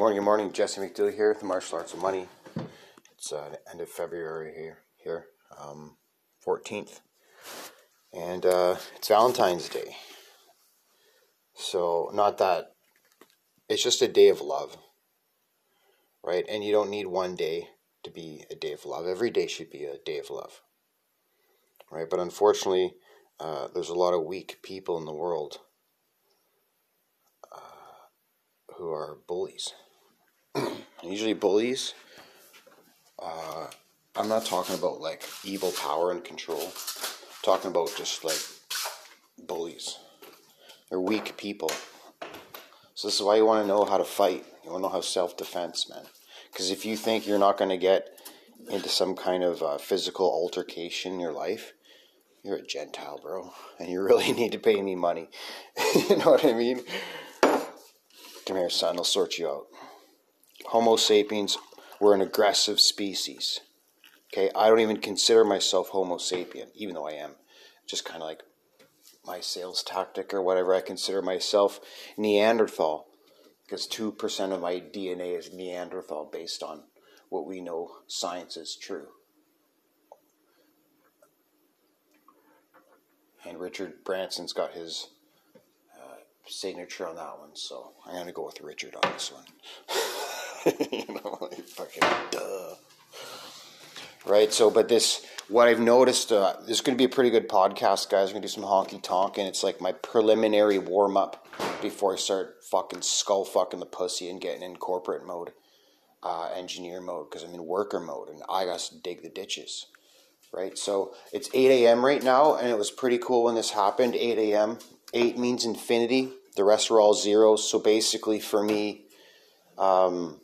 morning, good morning. Jesse McDill here the Martial Arts of Money. It's uh, the end of February here, here, um, 14th, and uh, it's Valentine's Day. So, not that it's just a day of love, right? And you don't need one day to be a day of love. Every day should be a day of love, right? But unfortunately, uh, there's a lot of weak people in the world uh, who are bullies. Usually, bullies. Uh, I'm not talking about like evil power and control. I'm talking about just like bullies. They're weak people. So this is why you want to know how to fight. You want to know how self defense, man. Because if you think you're not going to get into some kind of uh, physical altercation in your life, you're a Gentile, bro, and you really need to pay me money. you know what I mean? Come here, son. I'll sort you out. Homo sapiens were an aggressive species. Okay, I don't even consider myself Homo sapien, even though I am. Just kind of like my sales tactic or whatever. I consider myself Neanderthal because 2% of my DNA is Neanderthal based on what we know science is true. And Richard Branson's got his uh, signature on that one, so I'm going to go with Richard on this one. you know, like fucking duh. Right. So, but this, what I've noticed, uh, this is going to be a pretty good podcast, guys. We're going to do some honky tonk, and it's like my preliminary warm up before I start fucking skull fucking the pussy and getting in corporate mode, uh, engineer mode, because I'm in worker mode, and I got to dig the ditches. Right. So it's 8 a.m. right now, and it was pretty cool when this happened. 8 a.m. 8 means infinity. The rest are all zeros. So basically, for me, um,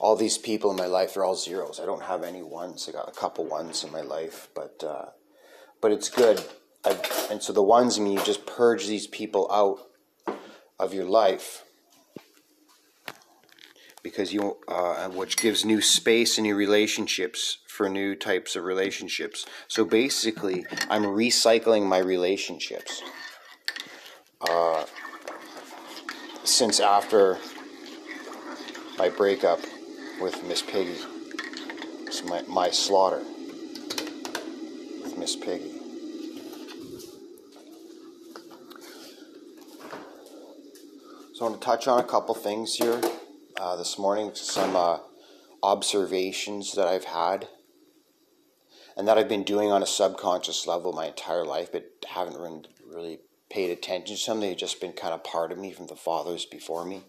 all these people in my life are all zeros. I don't have any ones. I got a couple ones in my life, but uh, but it's good. I've, and so the ones, I mean, you just purge these people out of your life because you, uh, which gives new space and new relationships for new types of relationships. So basically, I'm recycling my relationships. Uh, since after my breakup with Miss Piggy. It's my, my slaughter with Miss Piggy. So I want to touch on a couple things here uh, this morning, some uh, observations that I've had and that I've been doing on a subconscious level my entire life, but haven't really paid attention to them. They've just been kind of part of me from the fathers before me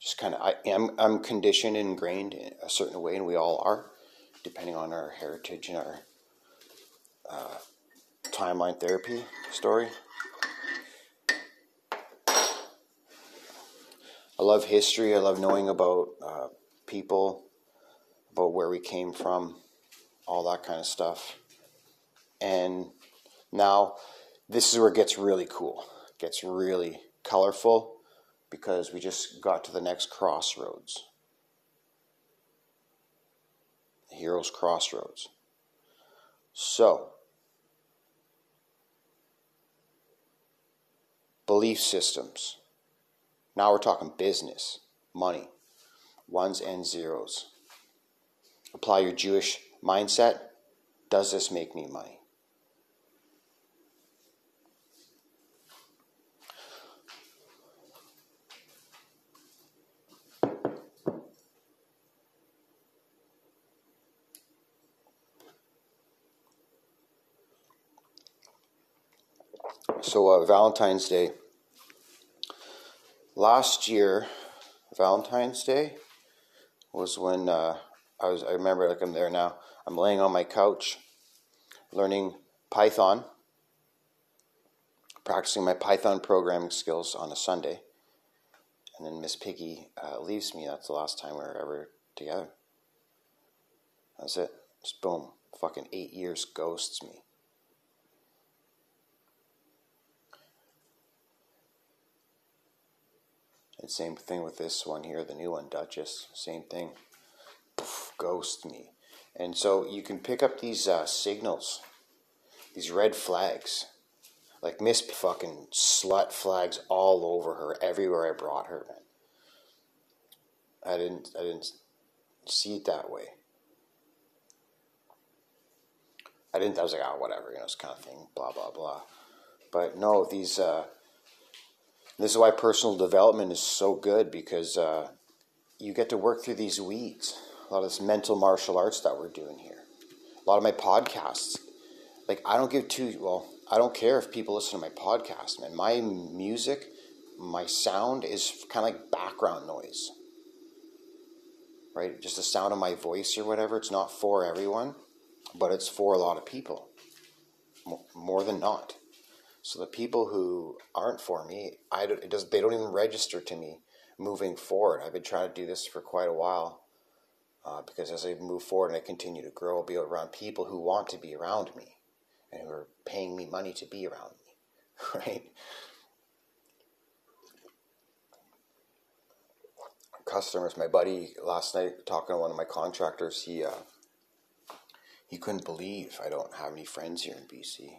just kind of I am I'm conditioned and ingrained in a certain way, and we all are, depending on our heritage and our uh, timeline therapy story. I love history. I love knowing about uh, people, about where we came from, all that kind of stuff. And now, this is where it gets really cool. It gets really colorful because we just got to the next crossroads. Heroes Crossroads. So, belief systems. Now we're talking business, money, ones and zeros. Apply your Jewish mindset. Does this make me money? So, uh, Valentine's Day. Last year, Valentine's Day was when uh, I was. I remember, like I'm there now. I'm laying on my couch, learning Python, practicing my Python programming skills on a Sunday, and then Miss Piggy uh, leaves me. That's the last time we were ever together. That's it. Just boom. Fucking eight years ghosts me. And same thing with this one here, the new one, Duchess. Same thing. Poof, ghost me. And so you can pick up these uh, signals, these red flags. Like Miss fucking slut flags all over her, everywhere I brought her, man. I didn't I didn't see it that way. I didn't. I was like, oh, whatever, you know, this kind of thing, blah blah blah. But no, these. Uh, this is why personal development is so good because uh, you get to work through these weeds. A lot of this mental martial arts that we're doing here. A lot of my podcasts. Like I don't give two. Well, I don't care if people listen to my podcast, man. My music, my sound is kind of like background noise. Right? Just the sound of my voice or whatever. It's not for everyone, but it's for a lot of people. More than not. So the people who aren't for me, I don't, it does, they don't even register to me moving forward. I've been trying to do this for quite a while uh, because as I move forward and I continue to grow, I'll be around people who want to be around me and who are paying me money to be around me, right? Customers, my buddy last night talking to one of my contractors, he uh, he couldn't believe I don't have any friends here in BC.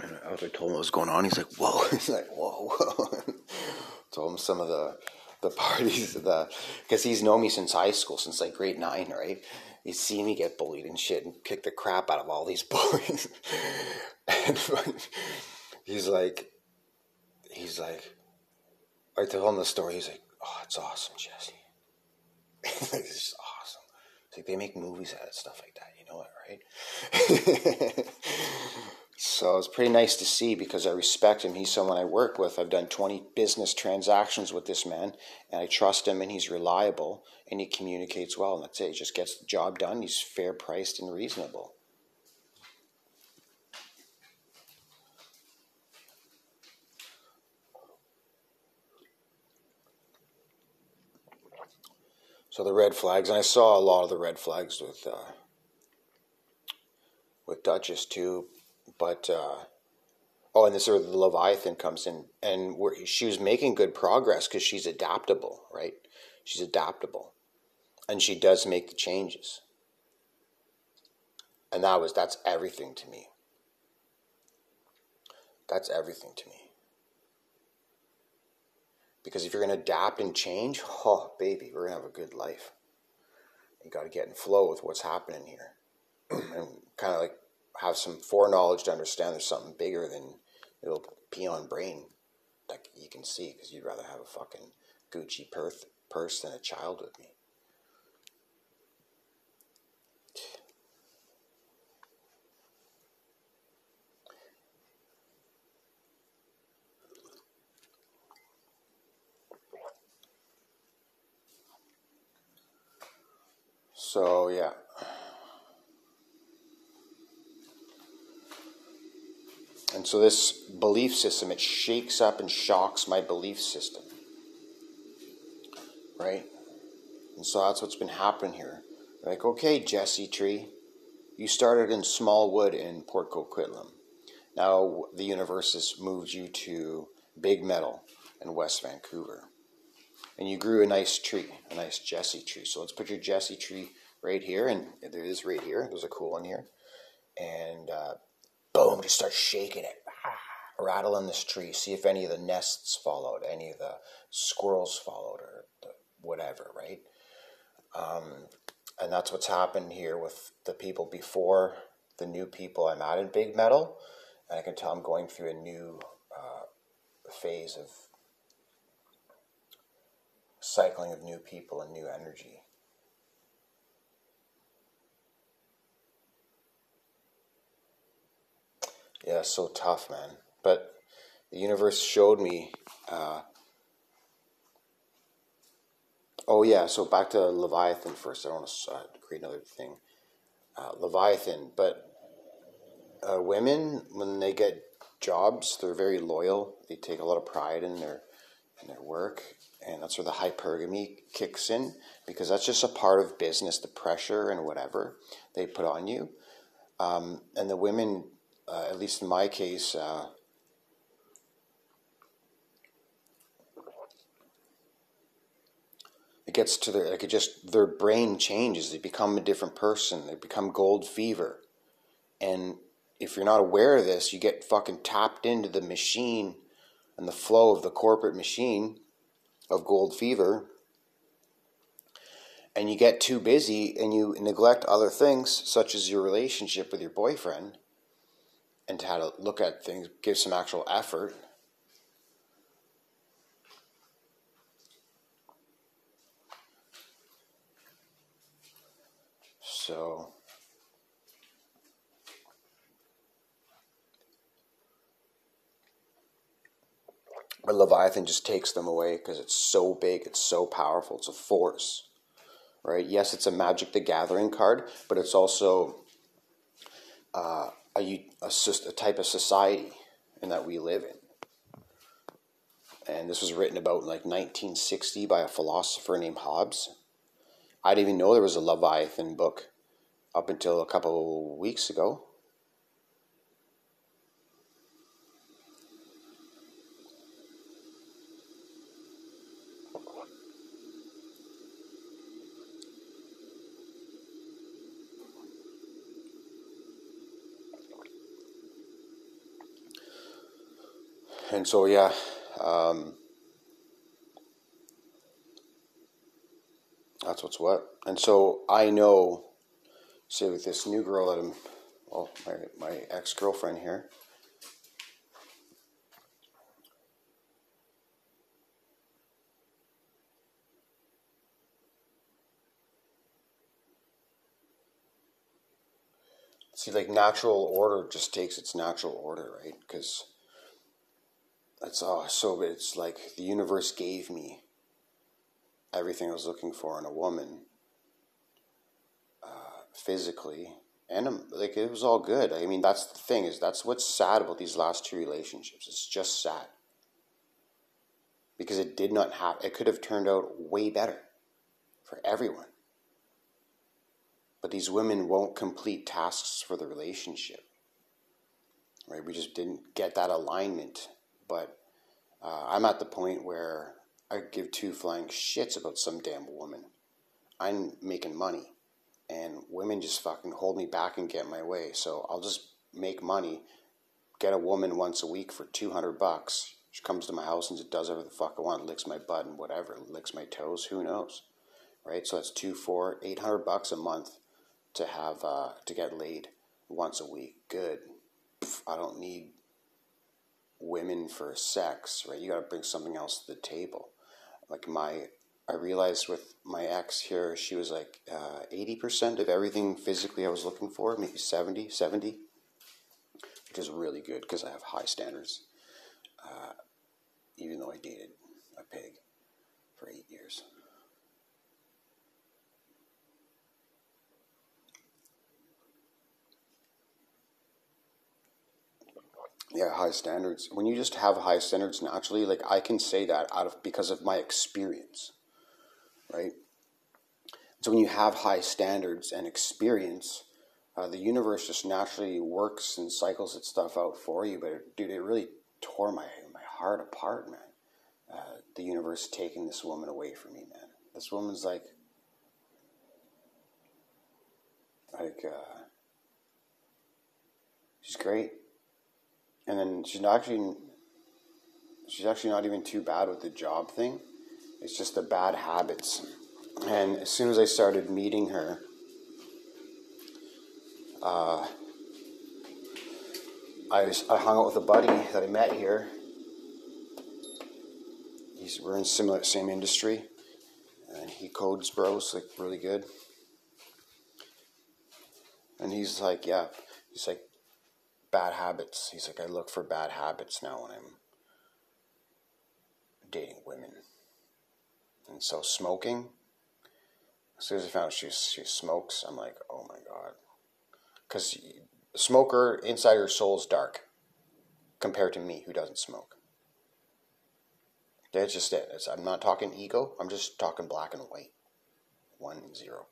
And I was like, told him what was going on. He's like, whoa. He's like, whoa, whoa. told him some of the the parties, the because he's known me since high school, since like grade nine, right? He's seen me get bullied and shit, and kick the crap out of all these boys. and he's like, he's like, I told him the story. He's like, oh, it's awesome, Jesse. this is awesome. It's like they make movies out of stuff like that. You know it, right? So it's pretty nice to see because I respect him. He's someone I work with. I've done 20 business transactions with this man, and I trust him, and he's reliable, and he communicates well, and that's it. He just gets the job done. He's fair priced and reasonable. So the red flags, and I saw a lot of the red flags with uh, with Duchess too but uh, oh, and this is where the Leviathan comes in, and she was making good progress because she's adaptable, right? She's adaptable, and she does make the changes, and that was that's everything to me. That's everything to me. Because if you're going to adapt and change, oh, baby, we're going to have a good life. You got to get in flow with what's happening here. and kind of like have some foreknowledge to understand there's something bigger than little peon brain that you can see because you'd rather have a fucking Gucci purse, purse than a child with me. So yeah. And so this belief system, it shakes up and shocks my belief system. Right? And so that's what's been happening here. Like, okay, Jesse Tree, you started in Smallwood in Port Coquitlam. Now the universe has moved you to Big Metal in West Vancouver. And you grew a nice tree, a nice Jesse tree. So let's put your Jesse tree right here, and there is right here. There's a cool one here. And uh, boom, just start shaking it, rattling this tree, see if any of the nests followed, any of the squirrels followed, or whatever, right? Um, and that's what's happened here with the people before the new people I'm at in Big metal, And I can tell I'm going through a new uh, phase of cycling of new people and new energy. yeah, so tough, man. But the universe showed me. Uh, oh yeah, so back to Leviathan first. I want to uh, create another thing. Uh, Leviathan, but uh, women when they get jobs, they're very loyal. They take a lot of pride in their in their work, and that's where the hypergamy kicks in because that's just a part of business. The pressure and whatever they put on you, um, and the women uh, at least in my case, uh, it gets to their like it just their brain changes. They become a different person. They become gold fever, and if you're not aware of this, you get fucking tapped into the machine and the flow of the corporate machine, of gold fever and you get too busy and you neglect other things such as your relationship with your boyfriend and how to look at things give some actual effort so But Leviathan just takes them away because it's so big, it's so powerful, it's a force. Right? Yes, it's a Magic the Gathering card, but it's also uh, a, a, a type of society in that we live in. And this was written about in like 1960 by a philosopher named Hobbes. I didn't even know there was a Leviathan book up until a couple weeks ago. and so yeah, um, that's what's what. And so I know, say with this new girl that I'm, well, my my ex girlfriend here. See, like natural order just takes its natural order, right? Because that's oh so it's like the universe gave me everything I was looking for in a woman, physically, and um, like it was all good. I mean, that's the thing is that's what's sad about these last two relationships. It's just sad because it did not have. It could have turned out way better for everyone. But these women won't complete tasks for the relationship. Right? We just didn't get that alignment but uh, I'm at the point where I give two flying shits about some damn woman. I'm making money, and women just fucking hold me back and get my way. So I'll just make money, get a woman once a week for 200 bucks. She comes to my house and just does whatever the fuck I want, licks my butt and whatever, licks my toes, who knows, right? So that's two, four, eight hundred bucks a month to have uh, to get laid once a week. Good. I don't need women for sex, right? You got to bring something else to the table. Like my, I realized with my ex here, she was like uh, 80% of everything physically I was looking for, maybe 70, 70, which is really good because I have high standards. Uh, even though I dated a pig for eight years. yeah high standards when you just have high standards naturally like i can say that out of because of my experience right? So when you have high standards and experience uh, the universe just naturally works and cycles its stuff out for you but it, dude it really tore my my heart apart man. Uh, the universe taking this woman away from me man. This woman's like like uh, she's great. And then she's not actually she's actually not even too bad with the job thing. It's just the bad habits. And as soon as I started meeting her, uh, I, was, I hung out with a buddy that I met here. He's we're in similar same industry, and he codes bros like really good. And he's like, yeah, he's like, bad habits. He's like, I look for bad habits now when I'm dating women. And so smoking, as soon as I found out she, she smokes, I'm like, oh my God. Because smoker, inside her soul is dark compared to me who doesn't smoke. That's just it. It's, I'm not talking ego, I'm just talking black and white. One and zero.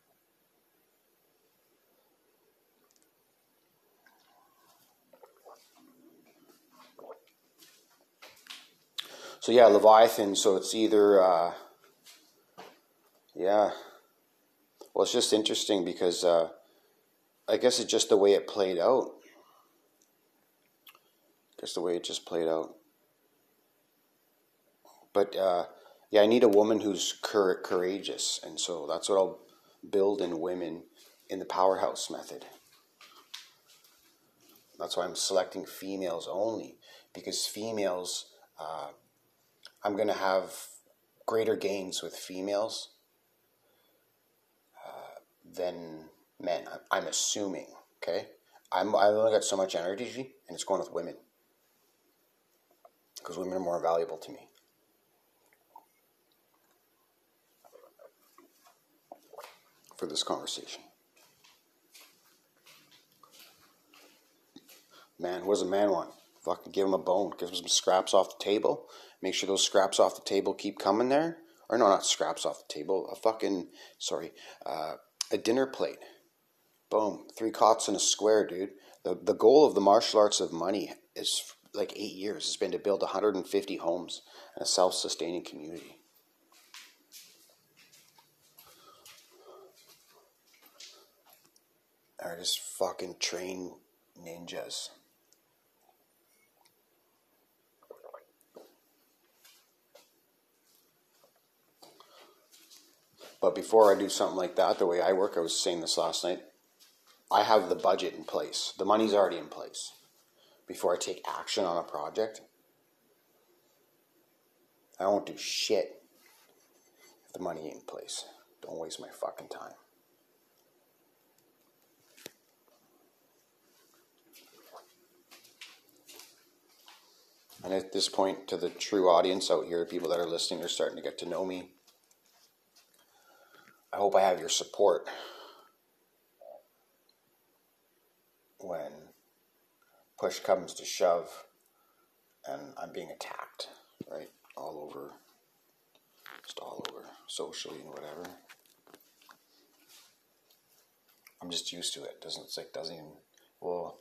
So yeah, Leviathan. So it's either, uh, yeah. Well, it's just interesting because uh, I guess it's just the way it played out. Just the way it just played out. But uh, yeah, I need a woman who's cur- courageous, and so that's what I'll build in women in the powerhouse method. That's why I'm selecting females only because females, uh, I'm going to have greater gains with females than men. I'm assuming. Okay, I'm I only got so much energy, and it's going with women because women are more valuable to me. For this conversation. Man, what does a man want? Fucking give him a bone, give him some scraps off the table. Make sure those scraps off the table keep coming there. Or no, not scraps off the table. A fucking sorry, uh, a dinner plate. Boom, three cots in a square, dude. The the goal of the martial arts of money is like eight years. It's been to build 150 homes and a self-sustaining community. Or just fucking train ninjas. But before I do something like that, the way I work, I was saying this last night, I have the budget in place. The money's already in place. Before I take action on a project, I won't do shit if the money ain't in place. Don't waste my fucking time. And at this point, to the true audience out here, people that are listening are starting to get to know me. I hope I have your support when push comes to shove and I'm being attacked, right? All over, just all over, socially and whatever. I'm just used to it. Doesn't it's like doesn't even well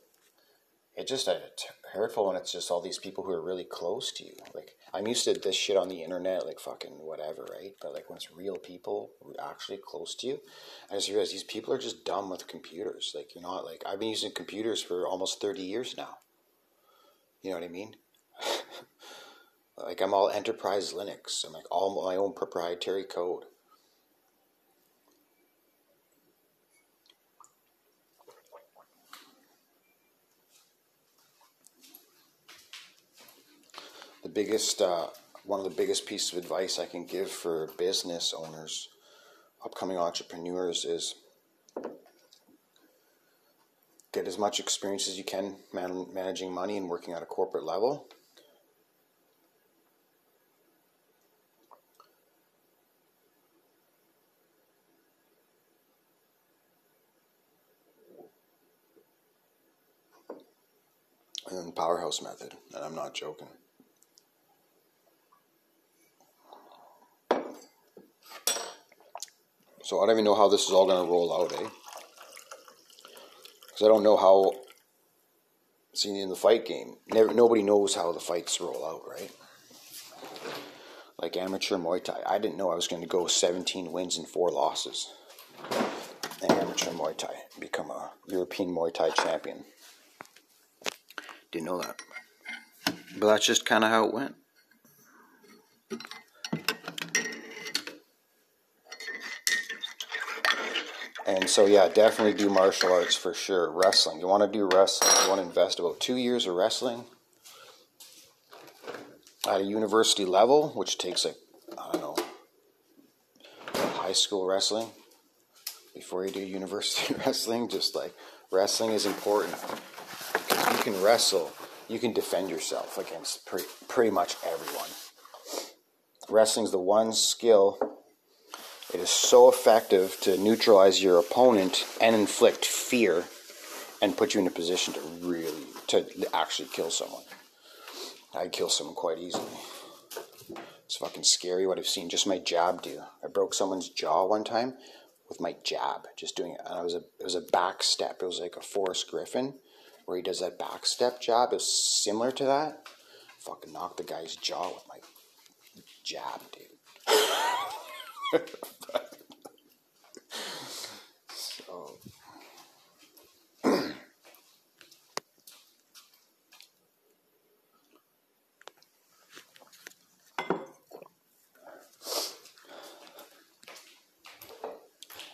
it just uh, it's hurtful when it's just all these people who are really close to you. Like I'm used to this shit on the internet, like fucking whatever, right? But like when it's real people actually close to you, I just realize these people are just dumb with computers. Like you're not like I've been using computers for almost thirty years now. You know what I mean? like I'm all enterprise Linux. I'm like all my own proprietary code. Biggest uh, one of the biggest pieces of advice I can give for business owners, upcoming entrepreneurs is get as much experience as you can man- managing money and working at a corporate level. And the powerhouse method, and I'm not joking. So I don't even know how this is all going to roll out, eh? Because I don't know how. See, in the fight game, never, nobody knows how the fights roll out, right? Like amateur Muay Thai, I didn't know I was going to go 17 wins and four losses in amateur Muay Thai, become a European Muay Thai champion. Didn't know that, but that's just kind of how it went. And so, yeah, definitely do martial arts for sure. Wrestling. You want to do wrestling. You want to invest about two years of wrestling at a university level, which takes like, I don't know, high school wrestling before you do university wrestling. Just like wrestling is important. You can wrestle, you can defend yourself against pretty, pretty much everyone. Wrestling is the one skill it is so effective to neutralize your opponent and inflict fear and put you in a position to really, to actually kill someone. I'd kill someone quite easily. It's fucking scary what I've seen just my jab do. I broke someone's jaw one time with my jab, just doing it. And it was a it was a back step. It was like a Forrest Griffin where he does that back step jab. It was similar to that. Fucking knocked the guy's jaw with my jab, dude. so.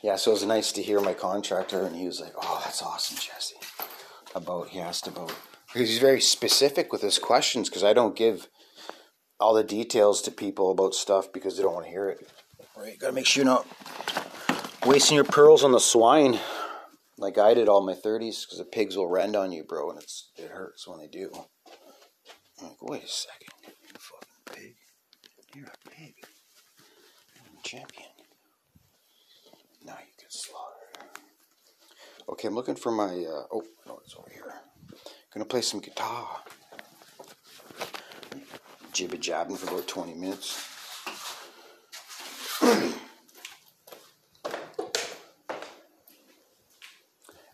yeah, so it was nice to hear my contractor, and he was like, "Oh, that's awesome, Jesse." About he asked about because he's very specific with his questions because I don't give all the details to people about stuff because they don't want to hear it. Right, gotta make sure you're not wasting your pearls on the swine like I did all my thirties because the pigs will rend on you, bro, and it's it hurts when they do. I'm like, wait a second, you fucking pig, you're a pig, you're a champion. Now you get slaughtered. Okay, I'm looking for my. Uh, oh no, it's over here. Gonna play some guitar. Jibba jabbing for about 20 minutes.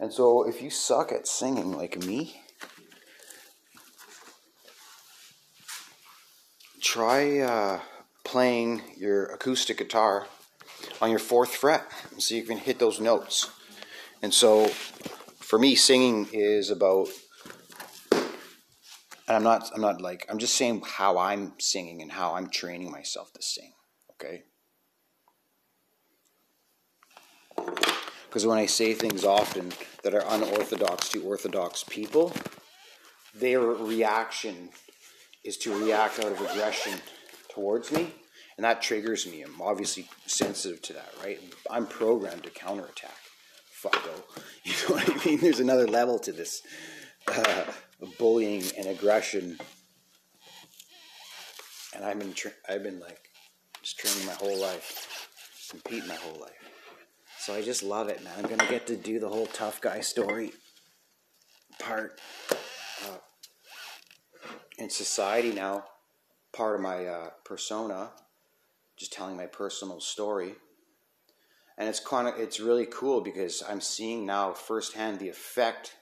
And so, if you suck at singing like me, try uh, playing your acoustic guitar on your fourth fret and see if you can hit those notes. And so, for me, singing is about and I'm not I'm not like I'm just saying how I'm singing and how I'm training myself to sing. Okay. Because when I say things often that are unorthodox to orthodox people, their reaction is to react out of aggression towards me, and that triggers me. I'm obviously sensitive to that, right? I'm programmed to counterattack. Fucko. You know what I mean? There's another level to this. Uh, bullying and aggression. And I've been, tra- I've been like, just training my whole life, competing my whole life. So I just love it, man. I'm gonna get to do the whole tough guy story part uh, in society now. Part of my uh, persona, just telling my personal story, and it's kind of it's really cool because I'm seeing now firsthand the effect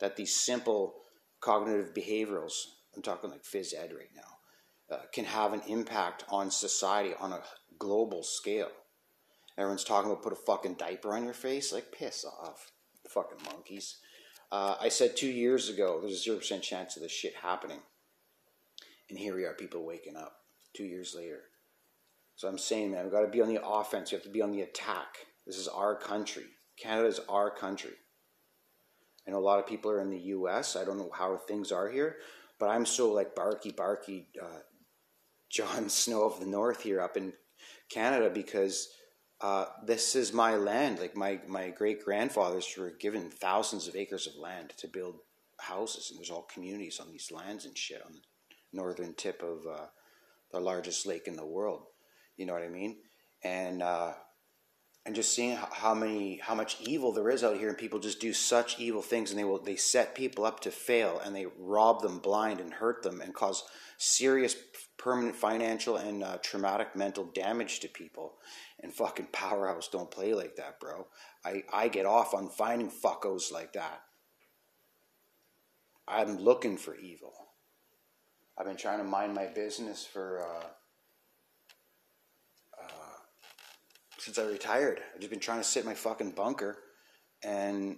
that these simple cognitive behaviorals, I'm talking like phys ed right now, uh, can have an impact on society on a global scale. Everyone's talking about put a fucking diaper on your face, like piss off, fucking monkeys. Uh, I said two years ago there's a zero percent chance of this shit happening, and here we are, people waking up two years later. So I'm saying, man, we've got to be on the offense. You have to be on the attack. This is our country. Canada is our country. I know a lot of people are in the U.S. I don't know how things are here, but I'm so like barky, barky, uh, Jon Snow of the North here up in Canada because uh, this is my land. Like my my great grandfathers were given thousands of acres of land to build houses, and there's all communities on these lands and shit on the northern tip of uh, the largest lake in the world. You know what I mean? And uh, and just seeing how many how much evil there is out here and people just do such evil things and they will they set people up to fail and they rob them blind and hurt them and cause serious permanent financial and uh, traumatic mental damage to people and fucking powerhouse don't play like that bro i i get off on finding fuckos like that i'm looking for evil i've been trying to mind my business for uh, since I retired. I've just been trying to sit in my fucking bunker and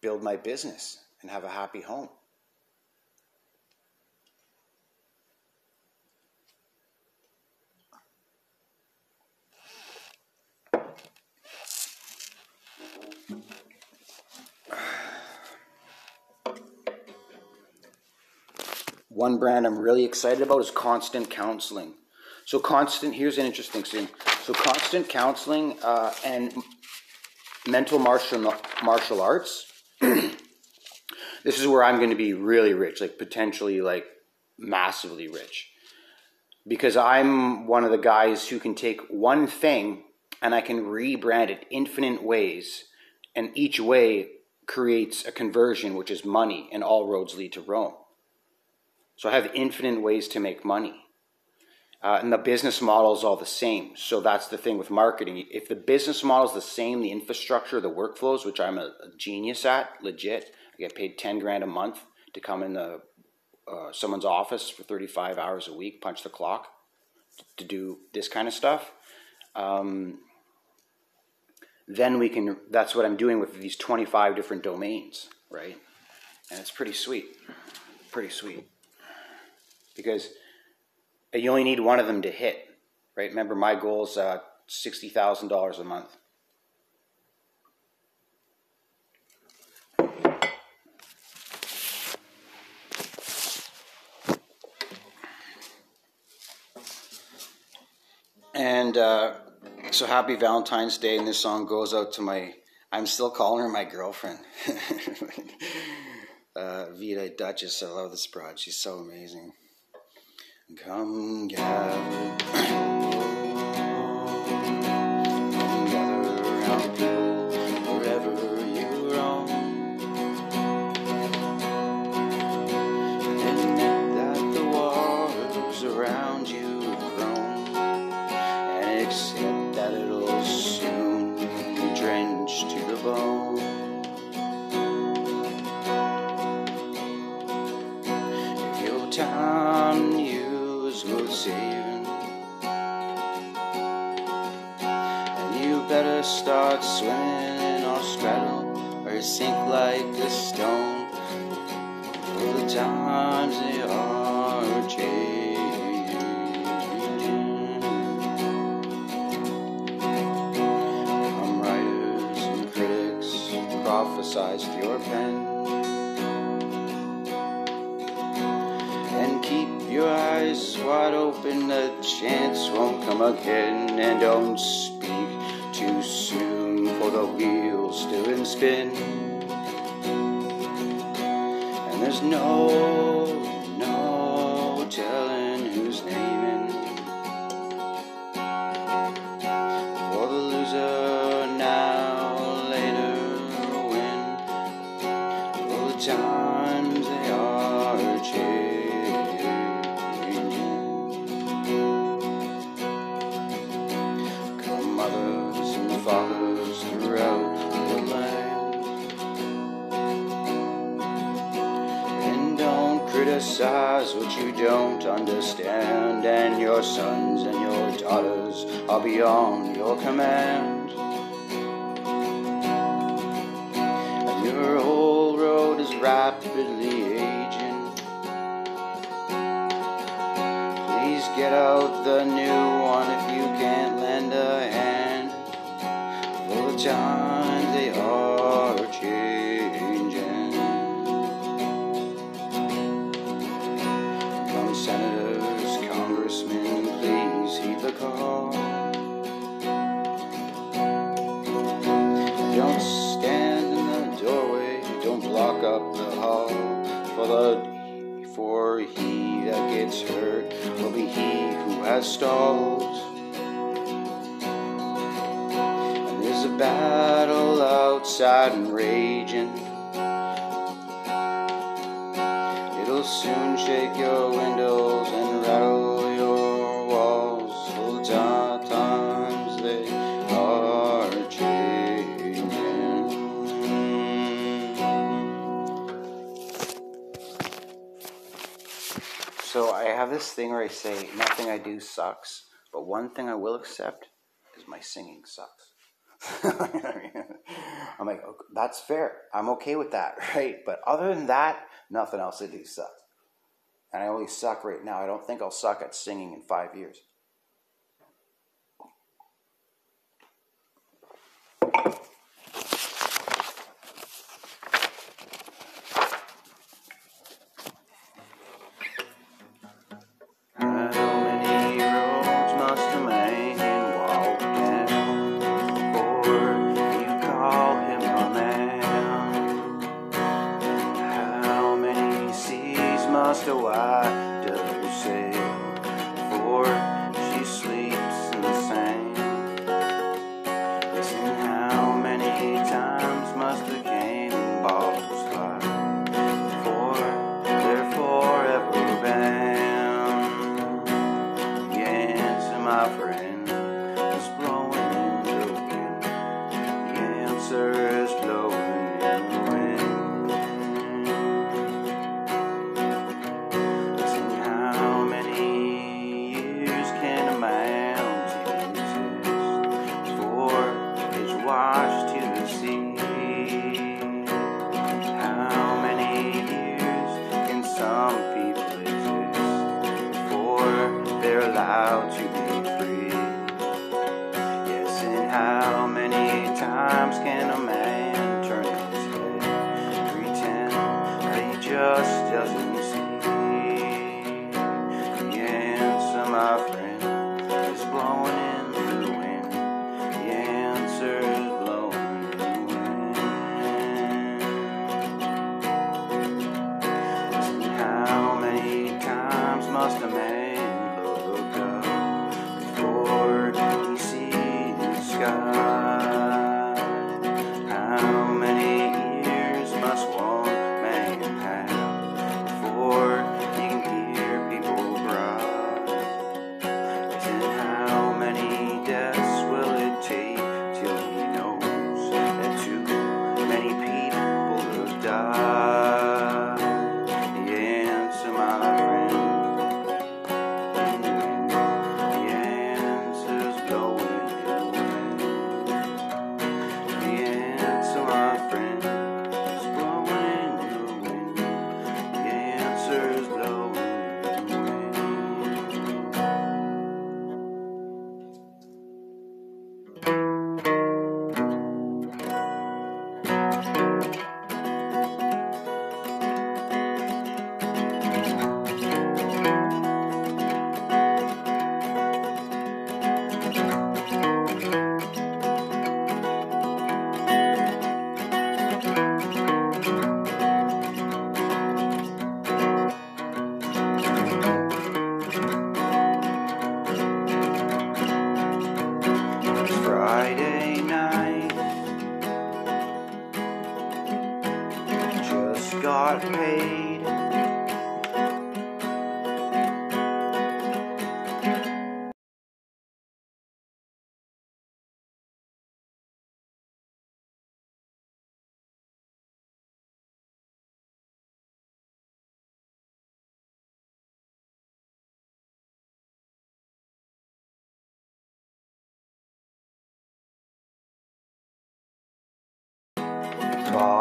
build my business and have a happy home. One brand I'm really excited about is Constant Counseling. So, Constant, here's an interesting thing. So constant counseling uh, and mental martial martial arts. this is where I'm going to be really rich, like potentially like massively rich. Because I'm one of the guys who can take one thing and I can rebrand it infinite ways, and each way creates a conversion, which is money, and all roads lead to Rome. So I have infinite ways to make money. Uh, and the business model is all the same. So that's the thing with marketing. If the business model is the same, the infrastructure, the workflows, which I'm a, a genius at, legit, I get paid 10 grand a month to come in the, uh, someone's office for 35 hours a week, punch the clock to do this kind of stuff. Um, then we can, that's what I'm doing with these 25 different domains, right? And it's pretty sweet. Pretty sweet. Because you only need one of them to hit, right? Remember, my goal is uh, sixty thousand dollars a month. And uh, so happy Valentine's Day, and this song goes out to my. I'm still calling her my girlfriend. uh, Vita Duchess, I love this broad. She's so amazing. Come gather, open, the chance won't come again. And don't speak too soon, for the wheel's still in spin. And there's no criticize what you don't understand. And your sons and your daughters are beyond your command. And your old road is rapidly aging. Please get out the new one if you can't lend a hand. For the times The for he that gets hurt will be he who has stalled. And there's a battle outside and raging. This thing where I say nothing I do sucks, but one thing I will accept is my singing sucks. I'm like, "Okay, that's fair. I'm okay with that, right? But other than that, nothing else I do sucks. And I only suck right now. I don't think I'll suck at singing in five years. Seas must uh,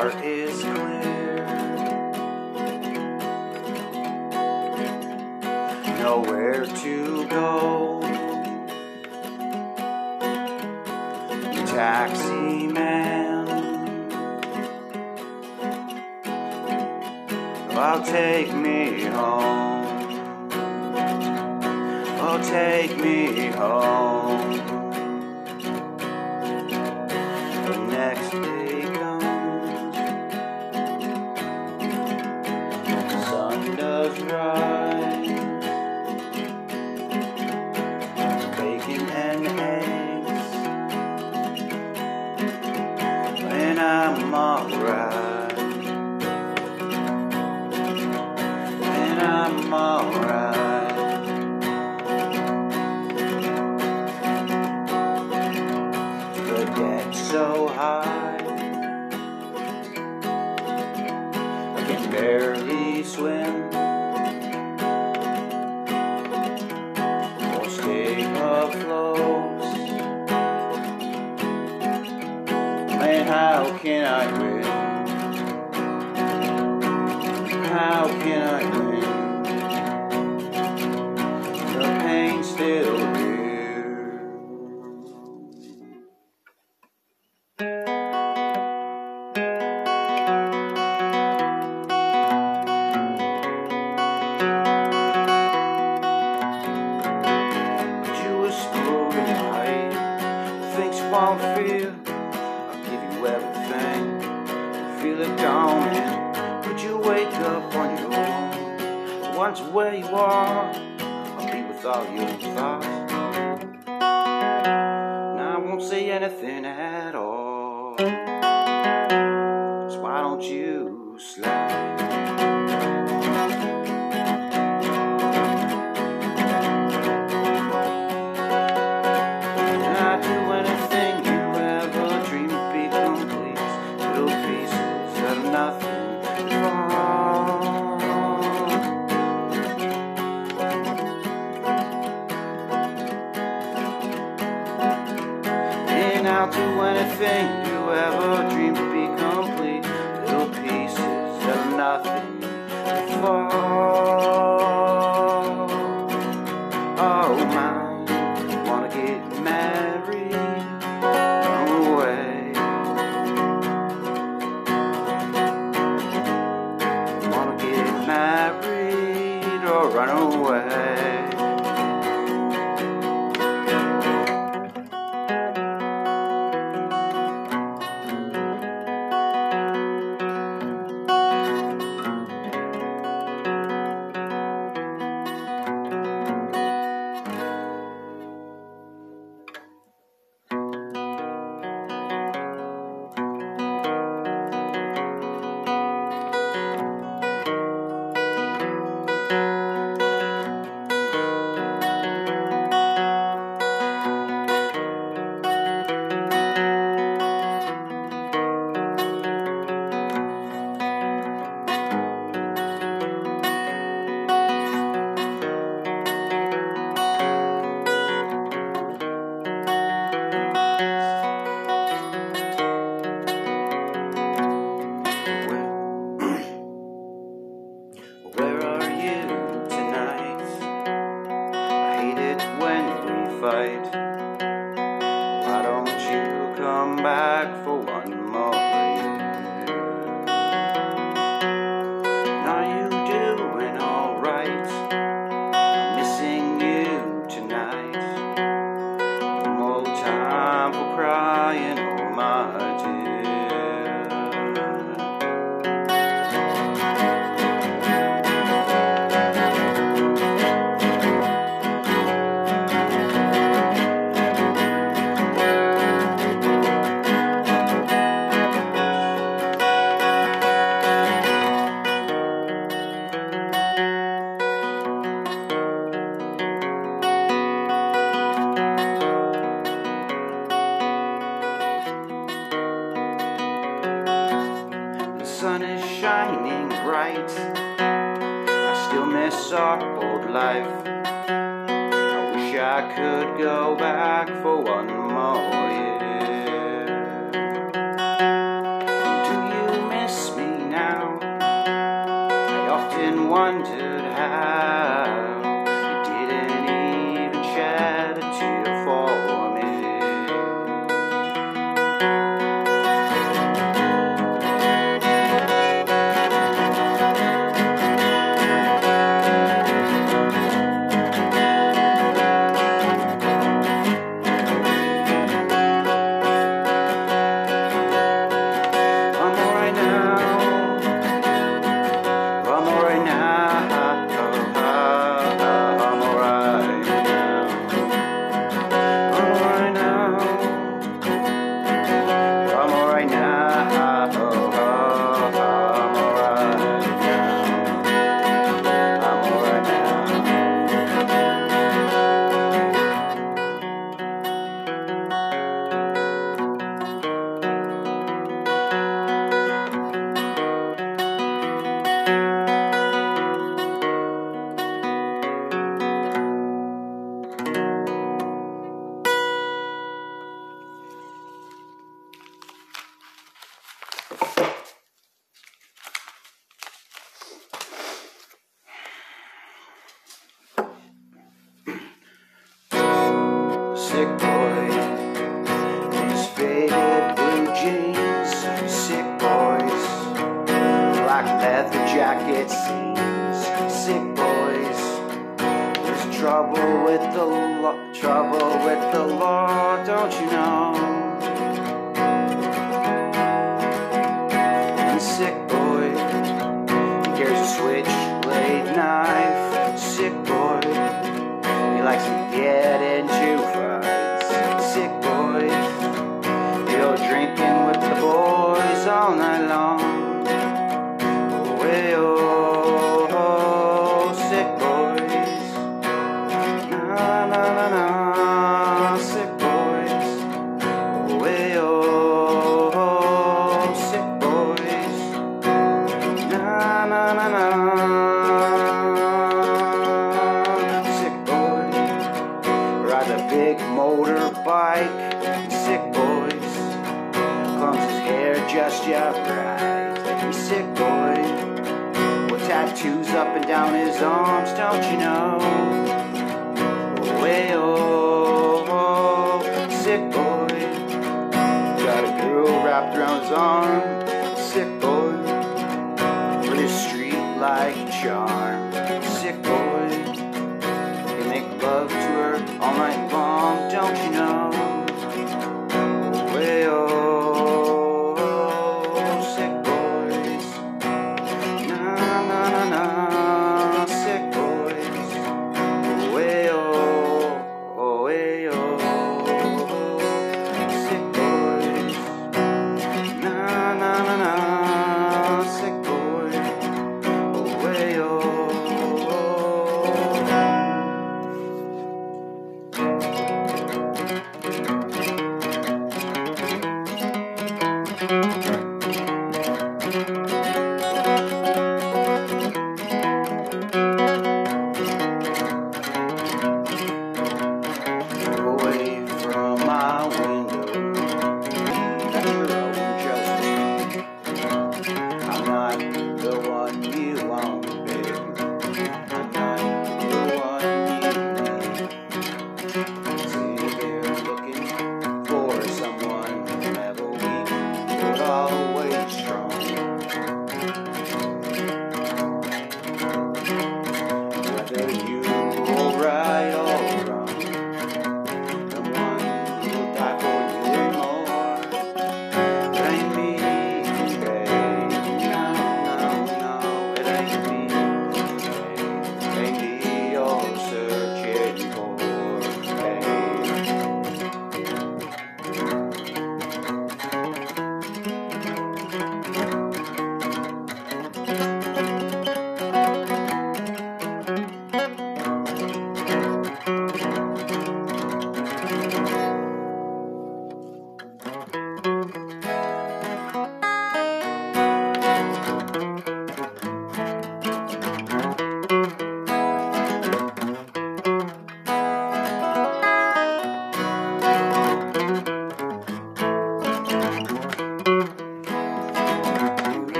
heart is clear. Nowhere to go. Taxi man. Well, take me home. Oh, take me home. The next day. do anything you ever dreamed.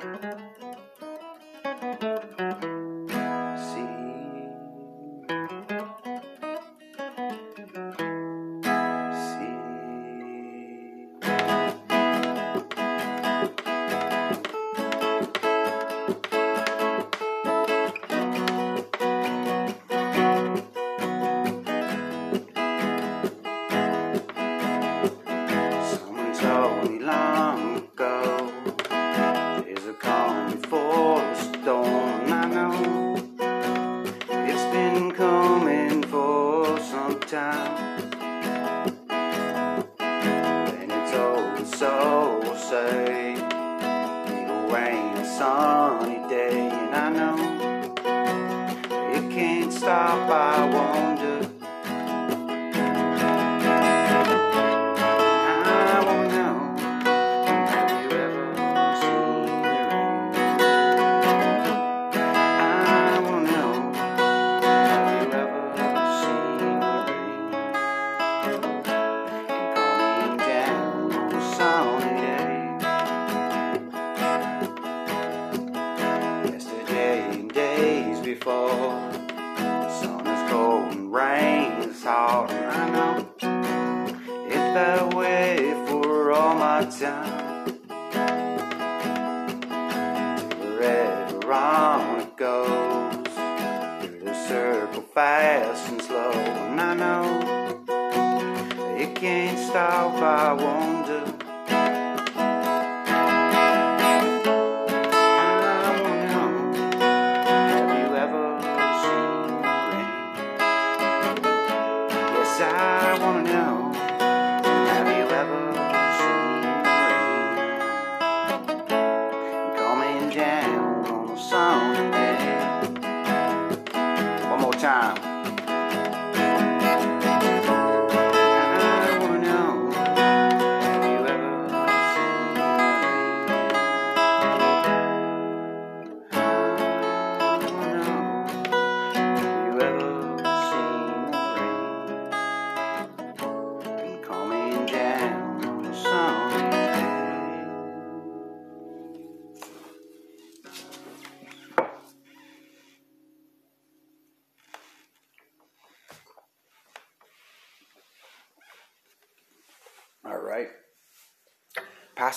Mm-hmm.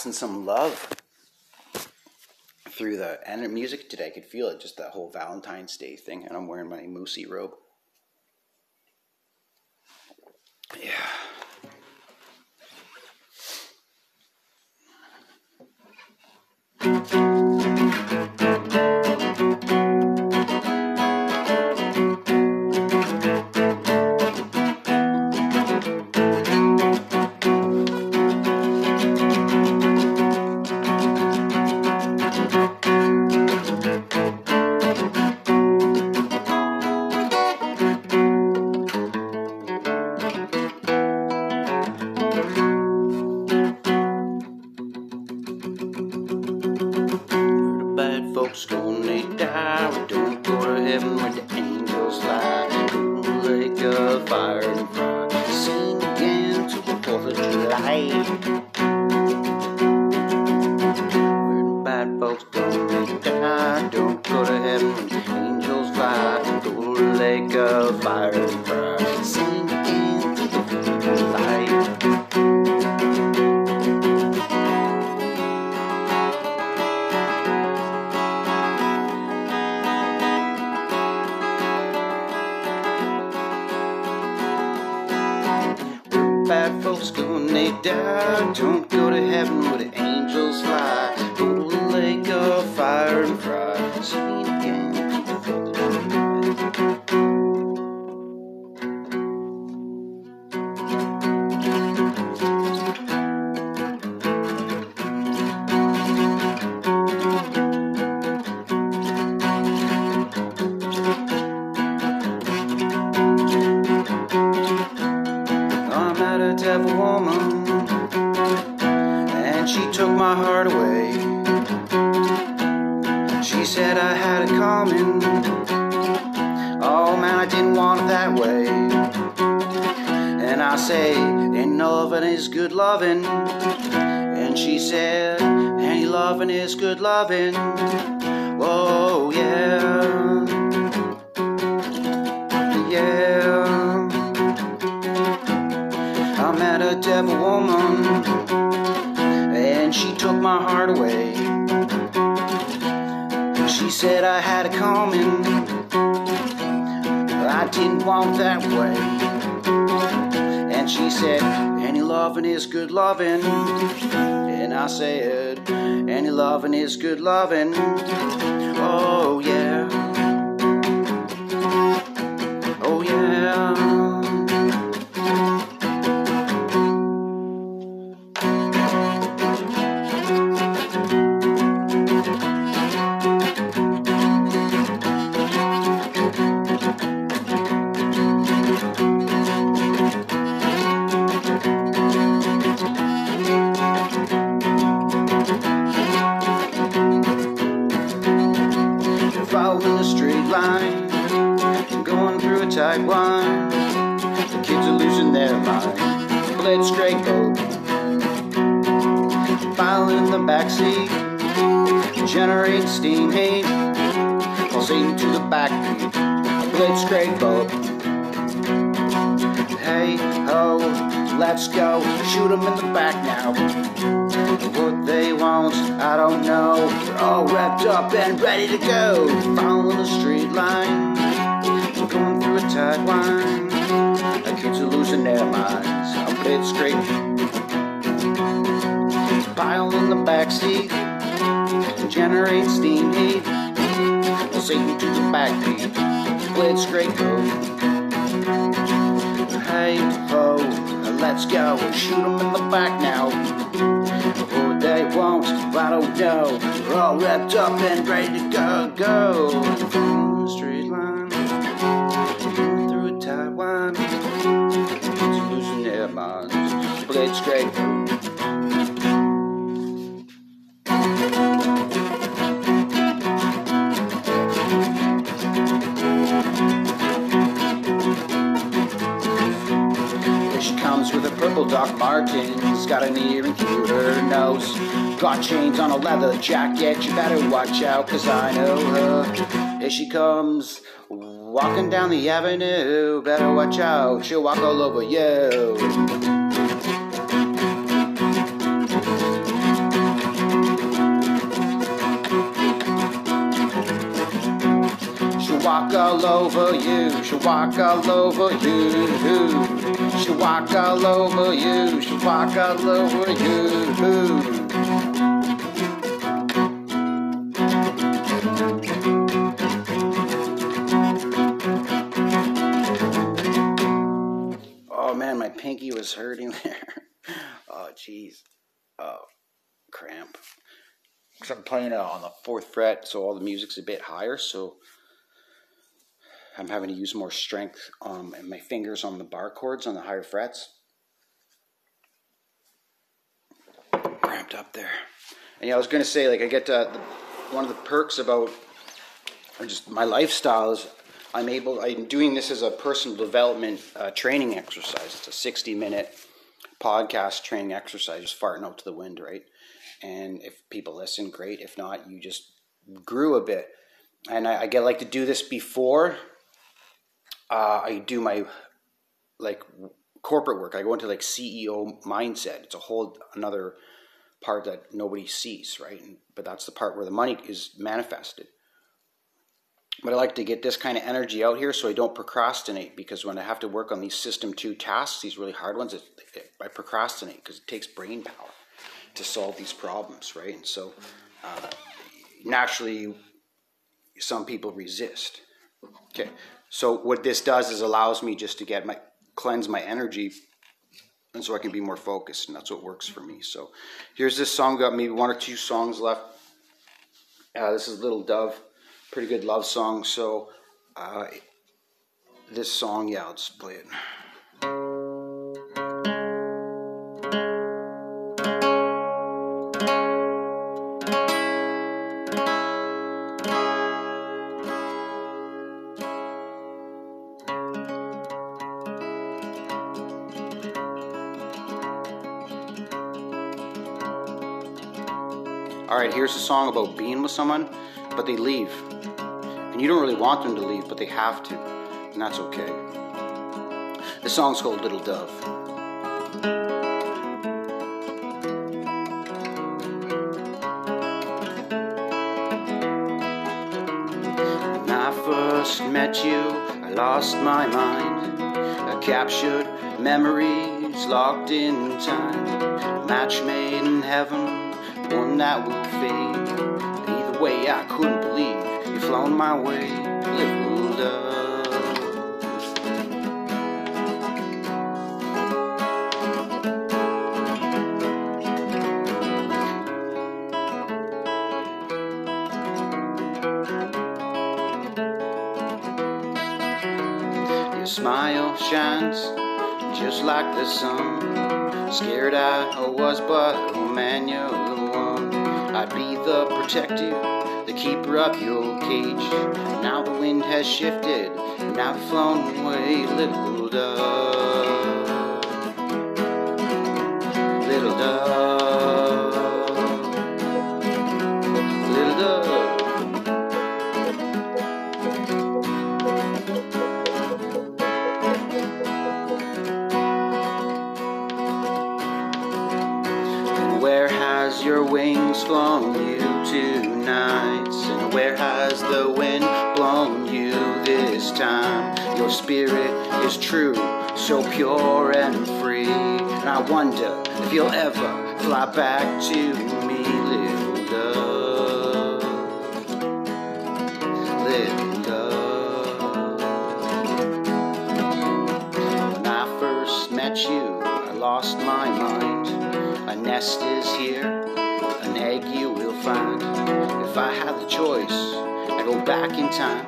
passing some love through the and music today. I could feel it, just that whole Valentine's Day thing. And I'm wearing my Moosey robe. I said, Any loving is good loving. Oh, yeah. To go. Following the straight line, We're going through a tight line. Kids are losing their minds. I'll play it straight. Pile in the backseat, generate steam heat. Pulsating to the backbeat. It straight, go. Hey ho, let's go. Shoot 'em in the back now. Or they won't, I don't know. All wrapped up and ready to go, go. Straight line, through a tight one. Losing their minds. Blade straight. Comes with a purple Doc Martens, got an ear and cute her nose. Got chains on a leather jacket, you better watch out, cause I know her. Here she comes, walking down the avenue, better watch out, she'll walk all over you. She'll walk all over you, she'll walk all over you. She'll walk all over you, she'll walk all over you. Jeez. Oh, cramp. 'Cause I'm playing it on the fourth fret, so all the music's a bit higher, so I'm having to use more strength um, and my fingers on the bar chords on the higher frets. Cramped up there. And yeah, I was gonna say, like, I get uh, the, one of the perks about or just my lifestyle is I'm able. I'm doing this as a personal development uh, training exercise. It's a 60 minute podcast training exercise, just farting out to the wind, right? And if people listen, great. If not, you just grew a bit. And I, I get like to do this before uh, I do my like corporate work. I go into like CEO mindset. It's a whole another part that nobody sees, right? But that's the part where the money is manifested. But I like to get this kind of energy out here so I don't procrastinate because when I have to work on these system two tasks, these really hard ones, it, it, I procrastinate because it takes brain power to solve these problems, right? And so uh, naturally, some people resist. Okay, so what this does is allows me just to get my cleanse my energy and so I can be more focused, and that's what works for me. So here's this song, got maybe one or two songs left. Uh, this is Little Dove pretty good love song. So uh, this song, yeah, I'll just play it. All right, here's a song about being with someone, but they leave. And you don't really want them to leave, but they have to. And that's okay. The song's called Little Dove. When I first met you, I lost my mind. I captured memories locked in time. Match made in heaven, one that will fade. I couldn't believe you flown my way, dove. Your smile shines just like the sun. Scared I was, but oh man, you're the one. I'd be the protective the keeper of your cage. Now the wind has shifted, now you've flown away, little dove. Little dove. Little dove. And where has your wings flown where has the wind blown you this time? Your spirit is true, so pure and free. And I wonder if you'll ever fly back to me, little. Little. When I first met you, I lost my mind. A nest is here, find. If I had the choice, I'd go back in time,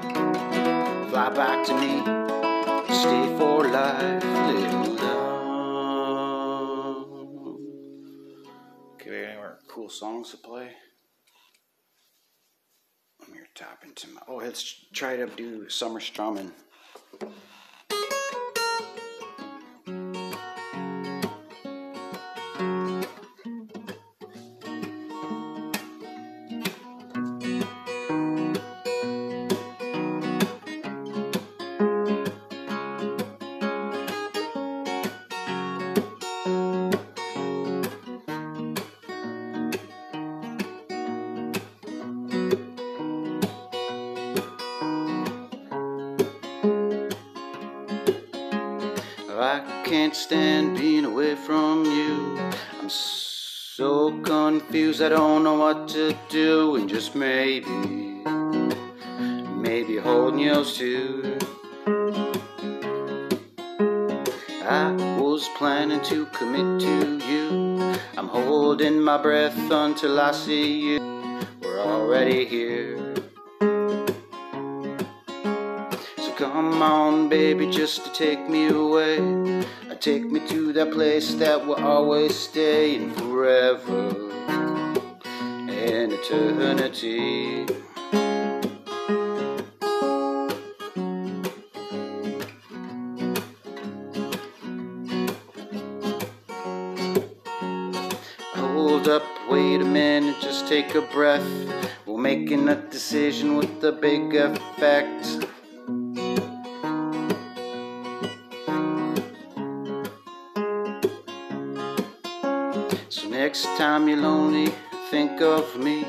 fly back to me, stay for life, little. Okay, any more cool songs to play? Let me tap into my. Oh, let's try to do summer strumming. Can't stand being away from you. I'm so confused, I don't know what to do, and just maybe, maybe holding yours too. I was planning to commit to you. I'm holding my breath until I see you. We're already here. Baby, just to take me away. I take me to that place that will always stay in forever and eternity. Hold up, wait a minute, just take a breath. We're making a decision with a big effect. Time you're lonely, think of me.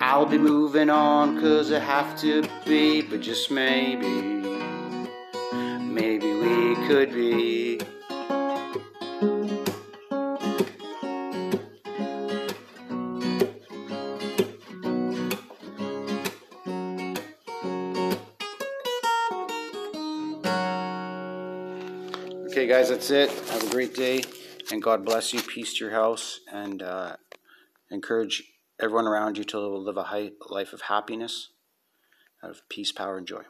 I'll be moving on cause I have to be, but just maybe, maybe we could be. Okay, guys, that's it. Have a great day, and God bless you. Peace to your house, and uh, encourage everyone around you to live a high life of happiness, of peace, power, and joy.